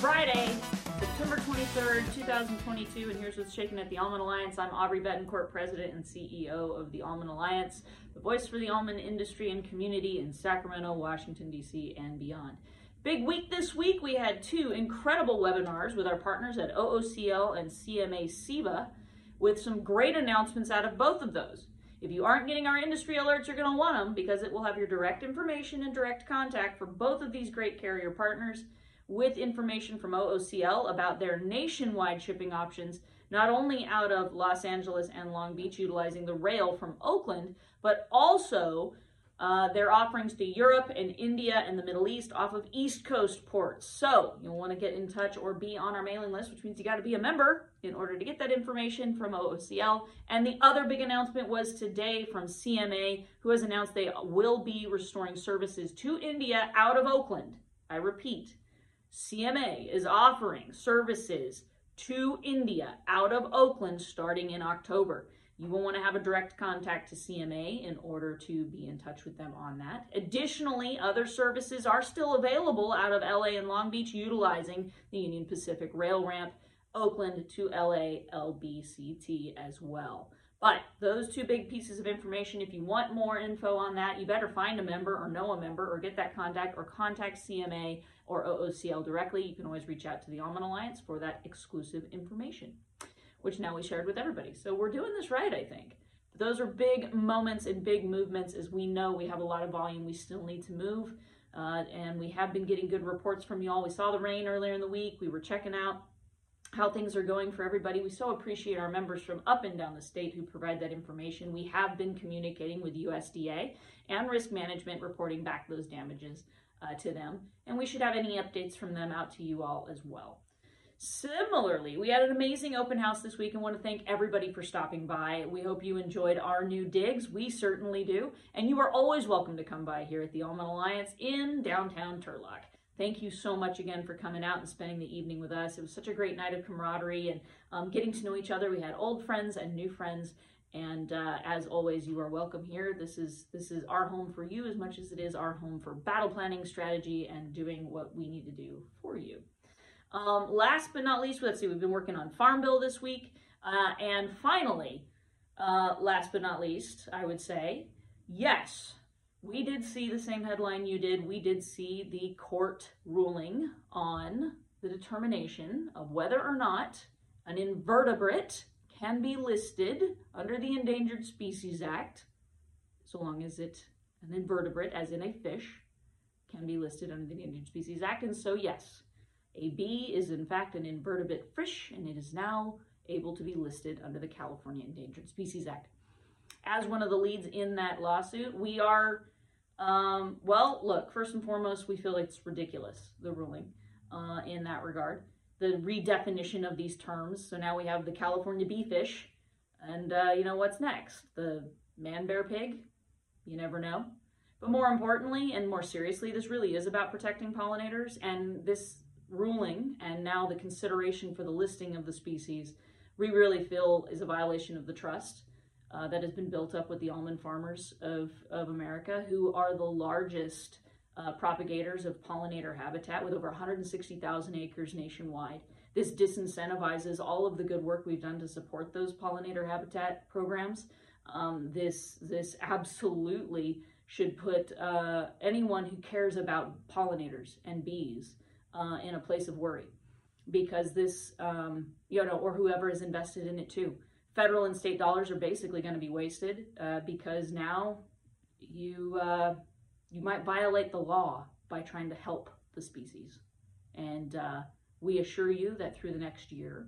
Friday, September 23rd, 2022, and here's what's shaking at the Almond Alliance. I'm Aubrey Bettencourt, President and CEO of the Almond Alliance, the voice for the almond industry and community in Sacramento, Washington, D.C., and beyond. Big week this week. We had two incredible webinars with our partners at OOCL and CMA CGM with some great announcements out of both of those. If you aren't getting our industry alerts, you're going to want them because it will have your direct information and direct contact for both of these great carrier partners with information from OOCL about their nationwide shipping options, not only out of Los Angeles and Long Beach utilizing the rail from Oakland, but also uh, their offerings to Europe and India and the Middle East off of East Coast ports. So you'll want to get in touch or be on our mailing list, which means you got to be a member in order to get that information from OOCL. And the other big announcement was today from CMA, who has announced they will be restoring services to India out of Oakland. I repeat, CMA is offering services to India out of Oakland starting in October. You will want to have a direct contact to CMA in order to be in touch with them on that. Additionally, other services are still available out of LA and Long Beach utilizing the Union Pacific Rail Ramp, Oakland to LA LBCT as well. But those two big pieces of information, if you want more info on that, you better find a member or know a member or get that contact or contact CMA or OOCL directly. You can always reach out to the Almond Alliance for that exclusive information which now we shared with everybody. So we're doing this right, I think. But those are big moments and big movements as we know we have a lot of volume we still need to move. Uh, and we have been getting good reports from y'all. We saw the rain earlier in the week. We were checking out how things are going for everybody. We so appreciate our members from up and down the state who provide that information. We have been communicating with USDA and risk management, reporting back those damages uh, to them. And we should have any updates from them out to you all as well. Similarly, we had an amazing open house this week and want to thank everybody for stopping by. We hope you enjoyed our new digs. We certainly do. And you are always welcome to come by here at the Almond Alliance in downtown Turlock. Thank you so much again for coming out and spending the evening with us. It was such a great night of camaraderie and um, getting to know each other. We had old friends and new friends. And uh, as always, you are welcome here. This is this is our home for you as much as it is our home for battle planning, strategy, and doing what we need to do for you. Um, last but not least, let's see, we've been working on Farm Bill this week. Uh, and finally, uh, last but not least, I would say, yes, we did see the same headline you did. We did see the court ruling on the determination of whether or not an invertebrate can be listed under the Endangered Species Act, so long as it, an invertebrate, as in a fish, can be listed under the Endangered Species Act. And so, yes, a bee is in fact an invertebrate fish and it is now able to be listed under the California Endangered Species Act. As one of the leads in that lawsuit, we are, um, well, look, first and foremost, we feel it's ridiculous, the ruling uh, in that regard. The redefinition of these terms. So now we have the California bee fish, and uh, you know what's next? The man bear pig? You never know. But more importantly and more seriously, this really is about protecting pollinators, and this ruling and now the consideration for the listing of the species, we really feel is a violation of the trust uh, that has been built up with the almond farmers of, of America, who are the largest uh, propagators of pollinator habitat with over 160,000 acres nationwide. This disincentivizes all of the good work we've done to support those pollinator habitat programs. Um, this this absolutely should put uh, anyone who cares about pollinators and bees uh, in a place of worry because this, um, you know, or whoever is invested in it too. Federal and state dollars are basically going to be wasted uh, because now you uh, you might violate the law by trying to help the species. And uh, we assure you that through the next year,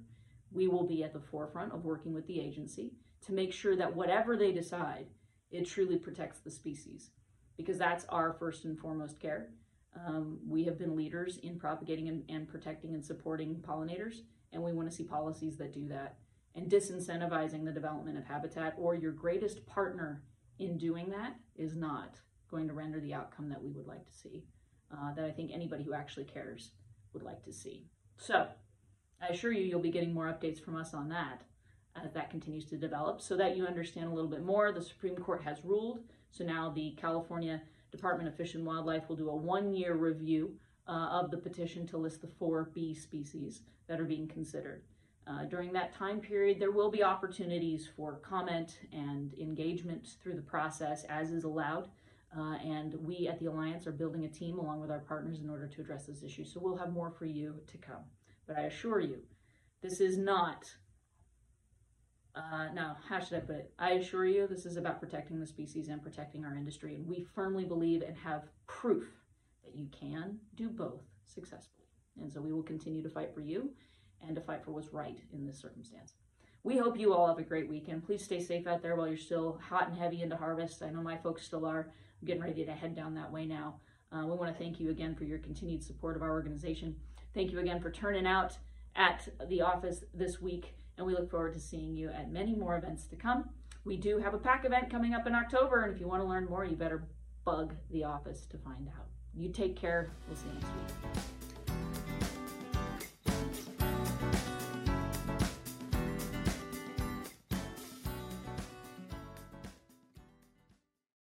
we will be at the forefront of working with the agency to make sure that whatever they decide, it truly protects the species because that's our first and foremost care. Um, we have been leaders in propagating and, and protecting and supporting pollinators, and we want to see policies that do that. And disincentivizing the development of habitat or your greatest partner in doing that is not going to render the outcome that we would like to see, uh, that I think anybody who actually cares would like to see. So I assure you, you'll be getting more updates from us on that as that continues to develop so that you understand a little bit more. The Supreme Court has ruled, so now the California Department of Fish and Wildlife will do a one-year review uh, of the petition to list the four bee species that are being considered. Uh, during that time period, there will be opportunities for comment and engagement through the process as is allowed. Uh, and we at the Alliance are building a team along with our partners in order to address this issue. So we'll have more for you to come. But I assure you, this is not, uh, no, how should I put it? I assure you, this is about protecting the species and protecting our industry. And we firmly believe and have proof that you can do both successfully. And so we will continue to fight for you and to fight for what's right in this circumstance. We hope you all have a great weekend. Please stay safe out there while you're still hot and heavy into harvest. I know my folks still are. I'm getting ready to head down that way now. Uh, we want to thank you again for your continued support of our organization. Thank you again for turning out at the office this week, and we look forward to seeing you at many more events to come. We do have a PAC event coming up in October, and if you want to learn more, you better bug the office to find out. You take care. We'll see you next week.